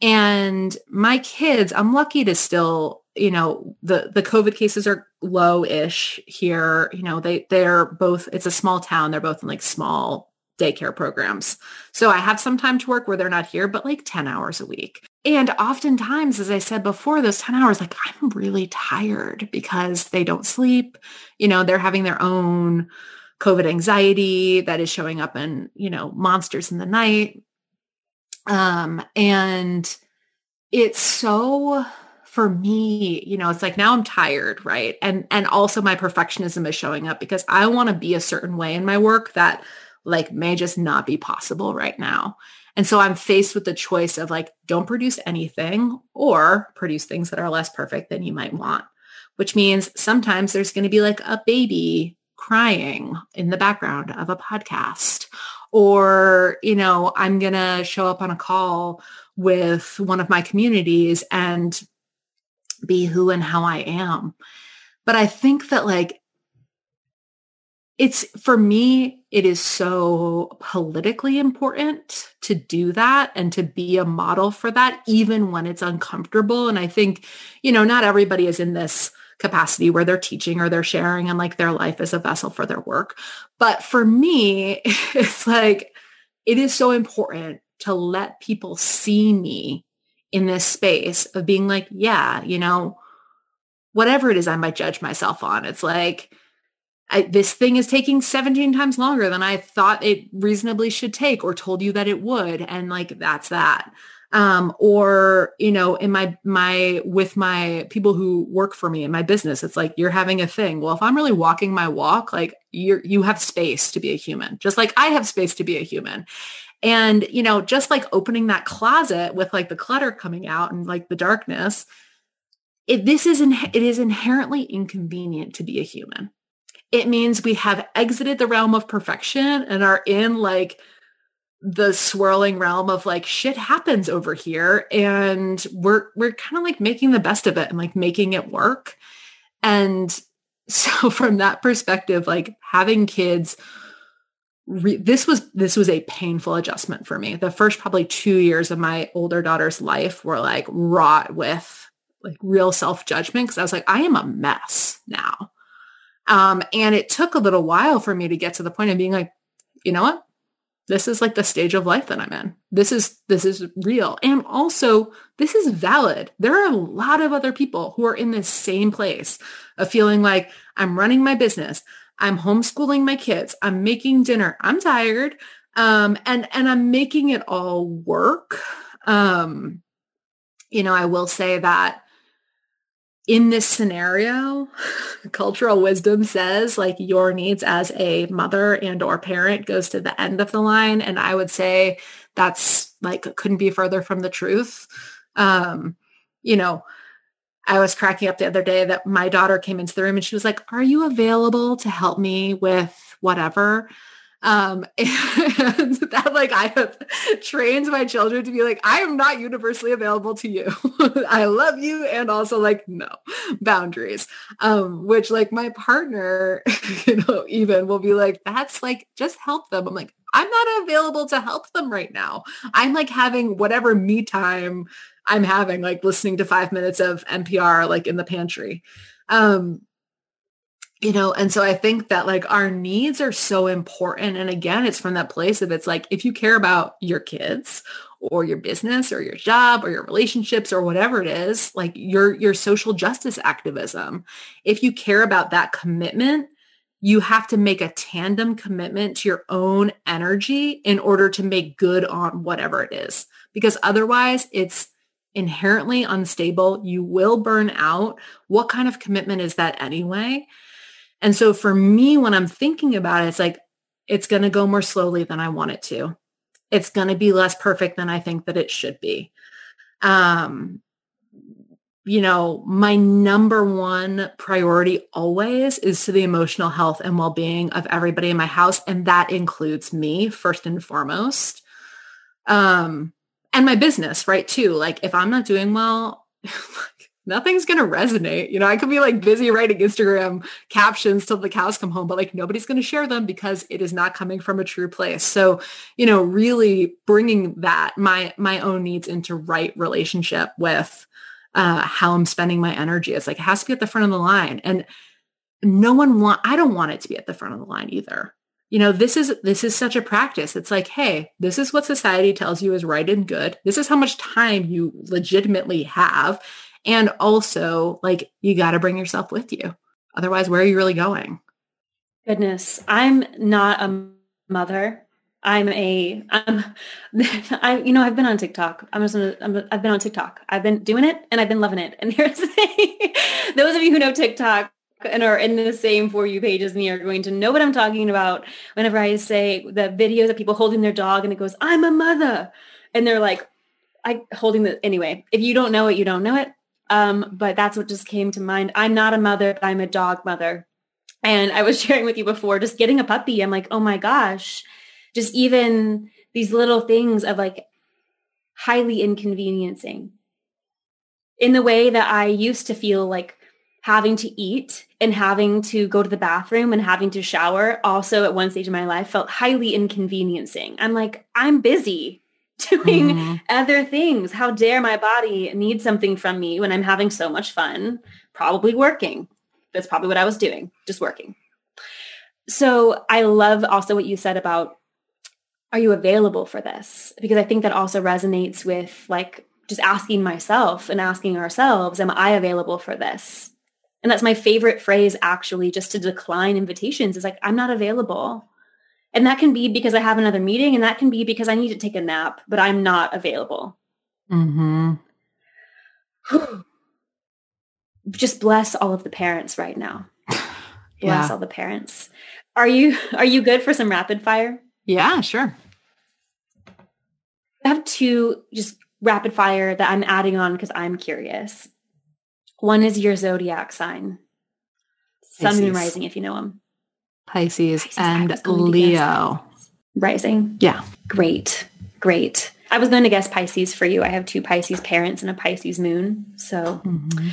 And my kids, I'm lucky to still you know the the covid cases are low-ish here. You know they they're both it's a small town. They're both in like small daycare programs. So i have some time to work where they're not here but like 10 hours a week and oftentimes as i said before those 10 hours like i'm really tired because they don't sleep you know they're having their own covid anxiety that is showing up in you know monsters in the night um and it's so for me, you know, it's like now I'm tired, right? And and also my perfectionism is showing up because I want to be a certain way in my work that like may just not be possible right now. And so I'm faced with the choice of like don't produce anything or produce things that are less perfect than you might want, which means sometimes there's going to be like a baby crying in the background of a podcast or, you know, I'm going to show up on a call with one of my communities and be who and how I am. But I think that like it's for me, it is so politically important to do that and to be a model for that, even when it's uncomfortable. And I think, you know, not everybody is in this capacity where they're teaching or they're sharing and like their life is a vessel for their work. But for me, (laughs) it's like, it is so important to let people see me in this space of being like, yeah, you know, whatever it is I might judge myself on. It's like, I, this thing is taking 17 times longer than I thought it reasonably should take or told you that it would. And like, that's that. Um, or, you know, in my, my, with my people who work for me in my business, it's like, you're having a thing. Well, if I'm really walking my walk, like you're, you have space to be a human, just like I have space to be a human. And, you know, just like opening that closet with like the clutter coming out and like the darkness, it, this is, in, it is inherently inconvenient to be a human. It means we have exited the realm of perfection and are in like the swirling realm of like shit happens over here and we're we're kind of like making the best of it and like making it work and (laughs) so from that perspective like having kids re- this was this was a painful adjustment for me. The first probably two years of my older daughter's life were like wrought with like real self judgment because I was like, I am a mess now. Um, and it took a little while for me to get to the point of being like, you know what? this is like the stage of life that I'm in. This is this is real. And also this is valid. There are a lot of other people who are in this same place of feeling like I'm running my business. I'm homeschooling my kids. I'm making dinner. I'm tired. Um, and and I'm making it all work. Um, you know, I will say that in this scenario, (laughs) cultural wisdom says like your needs as a mother and or parent goes to the end of the line. And I would say that's like couldn't be further from the truth. Um, you know, I was cracking up the other day that my daughter came into the room and she was like, are you available to help me with whatever? Um, (laughs) and that like I have trained my children to be like, I am not universally available to you. (laughs) I love you. And also like, no boundaries. Um, which like my partner, (laughs) you know, even will be like, that's like, just help them. I'm like, I'm not available to help them right now. I'm like having whatever me time I'm having, like listening to five minutes of NPR, like in the pantry. Um, you know and so i think that like our needs are so important and again it's from that place of it's like if you care about your kids or your business or your job or your relationships or whatever it is like your your social justice activism if you care about that commitment you have to make a tandem commitment to your own energy in order to make good on whatever it is because otherwise it's inherently unstable. You will burn out. What kind of commitment is that anyway and so for me, when I'm thinking about it, it's like, it's going to go more slowly than I want it to. It's going to be less perfect than I think that it should be. Um, you know, my number one priority always is to the emotional health and well-being of everybody in my house. And that includes me first and foremost. Um, and my business, right? Too. Like if I'm not doing well, (laughs) nothing's going to resonate. You know, I could be like busy writing Instagram captions till the cows come home, but like nobody's going to share them because it is not coming from a true place. So, you know, really bringing that my my own needs into right relationship with uh, how I'm spending my energy. It's like it has to be at the front of the line, and no one want. I don't want it to be at the front of the line either. You know, this is this is such a practice. It's like, hey, this is what society tells you is right and good. This is how much time you legitimately have and also like you got to bring yourself with you. Otherwise, where are you really going? Goodness, I'm not a mother. I'm a, I'm, (laughs) I, you know, I've been on TikTok. I'm just, gonna, I'm, I've been on TikTok. I've been doing it and I've been loving it. And (laughs) here's the thing. Those of you who know TikTok and are in the same For You page as me are going to know what I'm talking about whenever I say the videos of people holding their dog and it goes, I'm a mother. And they're like, I holding the, anyway, if you don't know it, you don't know it. Um, but that's what just came to mind. I'm not a mother, but I'm a dog mother. And I was (laughs) sharing with you before, just getting a puppy. I'm like, oh my gosh, just even these little things of like highly inconveniencing in the way that I used to feel like having to eat and having to go to the bathroom and having to shower also at one stage of my life felt highly inconveniencing. I'm like, I'm busy. (laughs) doing mm-hmm. other things. How dare my body need something from me when I'm having so much fun, probably working. That's probably what I was doing, just working. So I love also what you said about are you available for this? Because I think that also resonates with like just asking myself and asking ourselves, am I available for this? And that's my favorite phrase actually, just to decline invitations is like, I'm not available. And that can be because I have another meeting and that can be because I need to take a nap, but I'm not available. Mm-hmm. (sighs) Just bless all of the parents right now. (sighs) Bless yeah. all the parents. Are you are you good for some rapid fire? Yeah, sure. I have two just rapid fire that I'm adding on because I'm curious. One is your zodiac sign. Sun and rising, if you know them. Pisces, Pisces and Leo. Rising. Yeah. Great. Great. I was going to guess Pisces for you. I have two Pisces parents and a Pisces moon. So mm-hmm.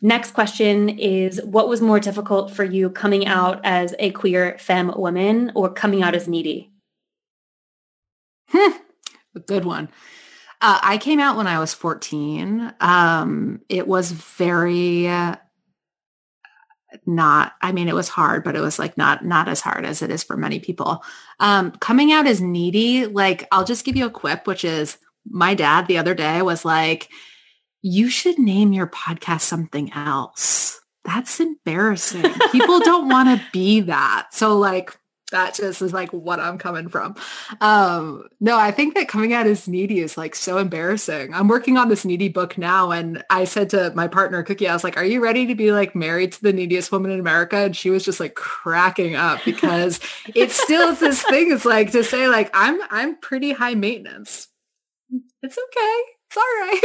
next question is what was more difficult for you coming out as a queer femme woman or coming out as needy? Hmm. (laughs) a good one. Uh, I came out when I was 14. Um, it was very, uh, not i mean it was hard but it was like not not as hard as it is for many people. Um coming out as needy. Like i'll just give you a quip which is my dad the other day was like you should name your podcast something else. That's embarrassing. People don't want to be that. So like that just is like what I'm coming from. Um, no, I think that coming out as needy is like so embarrassing. I'm working on this needy book now. And I said to my partner Cookie, I was like, are you ready to be like married to the neediest woman in America? And she was just like cracking up (laughs) because it still is this thing. It's like to say like, I'm, I'm pretty high maintenance. It's okay. It's all right.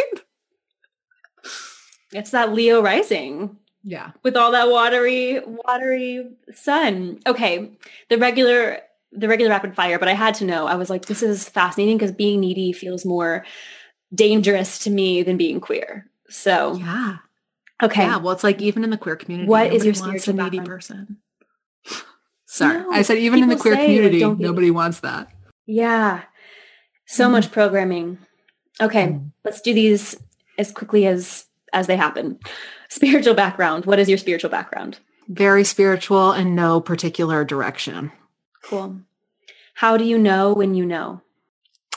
It's that Leo rising. Yeah. With all that watery, watery sun. Okay. The regular, the regular rapid fire, but I had to know. I was like, this is fascinating because being needy feels more dangerous to me than being queer. So yeah. Okay. Yeah. Well, it's like even in the queer community, what is your spiritual a needy background? person? (laughs) Sorry, No, I said even in the queer like, community, nobody wants that. Yeah. So Mhm. much programming. Okay. Mm. Let's do these as quickly as, as they happen. Spiritual background. What is your spiritual background? Very spiritual and no particular direction. Cool. How do you know when you know?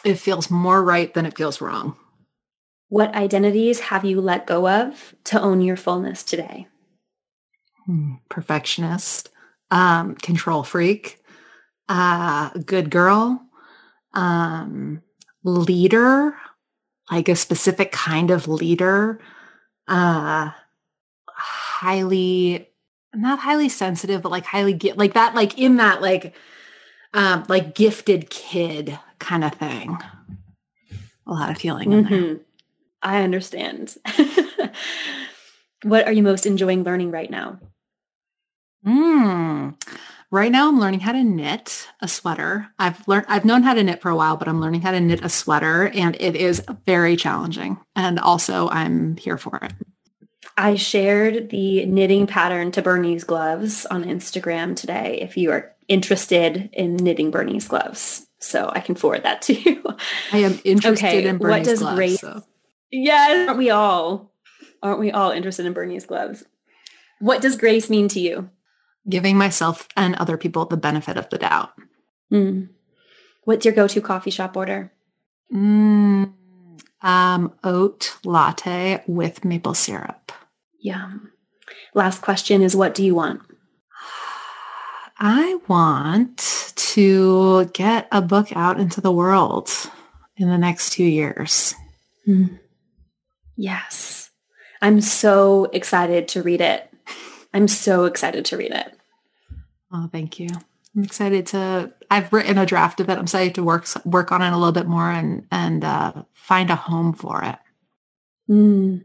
It feels more right than it feels wrong. What identities have you let go of to own your fullness today? Hmm, Perfectionist, um, control freak, uh, good girl, um, leader, like a specific kind of leader, uh, highly, not highly sensitive, but like highly, like that, like in that, like, um, like gifted kid kind of thing. A lot of feeling in there. Mhm. I understand. (laughs) what are you most enjoying learning right now? Mm. Right now I'm learning how to knit a sweater. I've learned I've known how to knit for a while, but I'm learning how to knit a sweater and it is very challenging. And also I'm here for it. I shared the knitting pattern to Bernie's gloves on Instagram today if you are interested in knitting Bernie's gloves. So I can forward that to you. I am interested Okay, in what does gloves, grace- so. yes, aren't we all? Aren't we all interested in Bernie's gloves? What does grace mean to you? Giving myself and other people the benefit of the doubt. Mm. What's your go-to coffee shop order? Mm. Um, oat latte with maple syrup. Yum. Last question is what do you want? I want to get a book out into the world in the next two years. Yes. I'm so excited to read it. I'm so excited to read it. Oh, thank you. I'm excited to. I've written a draft of it. I'm excited to work work on it a little bit more and and uh, find a home for it. Mm.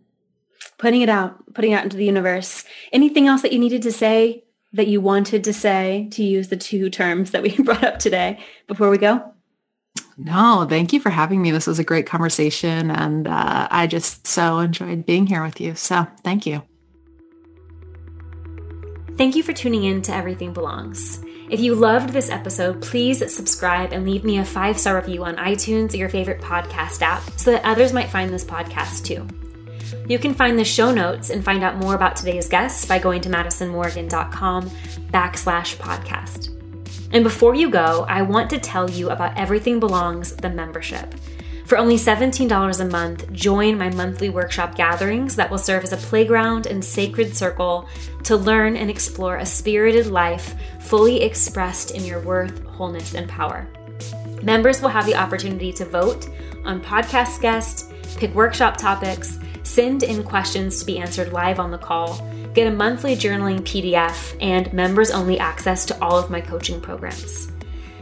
Putting it out, putting it out into the universe. Anything else that you needed to say that you wanted to say to use the two terms that we (laughs) brought up today before we go? No, thank you for having me. This was a great conversation, and uh, I just so enjoyed being here with you. So, thank you. Thank you for tuning in to Everything Belongs. If you loved this episode, please subscribe and leave me a five star review on iTunes or your favorite podcast app so that others might find this podcast too. You can find the show notes and find out more about today's guests by going to madisonmorgan.com backslash podcast. And before you go, I want to tell you about Everything Belongs, the membership. For only $17 a month, join my monthly workshop gatherings that will serve as a playground and sacred circle to learn and explore a spirited life fully expressed in your worth, wholeness, and power. Members will have the opportunity to vote on podcast guests, pick workshop topics, send in questions to be answered live on the call, get a monthly journaling PDF, and members only access to all of my coaching programs.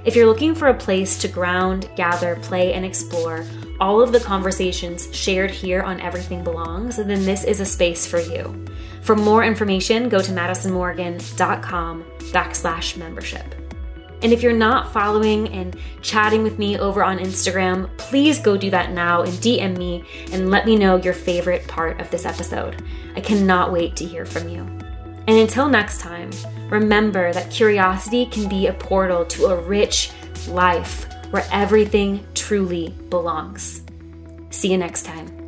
If you're looking for a place to ground, gather, play, and explore all of the conversations shared here on Everything Belongs, then this is a space for you. For more information, go to madisonmorgan.com backslash membership. And if you're not following and chatting with me over on Instagram, please go do that now and DM me and let me know your favorite part of this episode. I cannot wait to hear from you. And until next time, remember that curiosity can be a portal to a rich life where everything truly belongs. See you next time.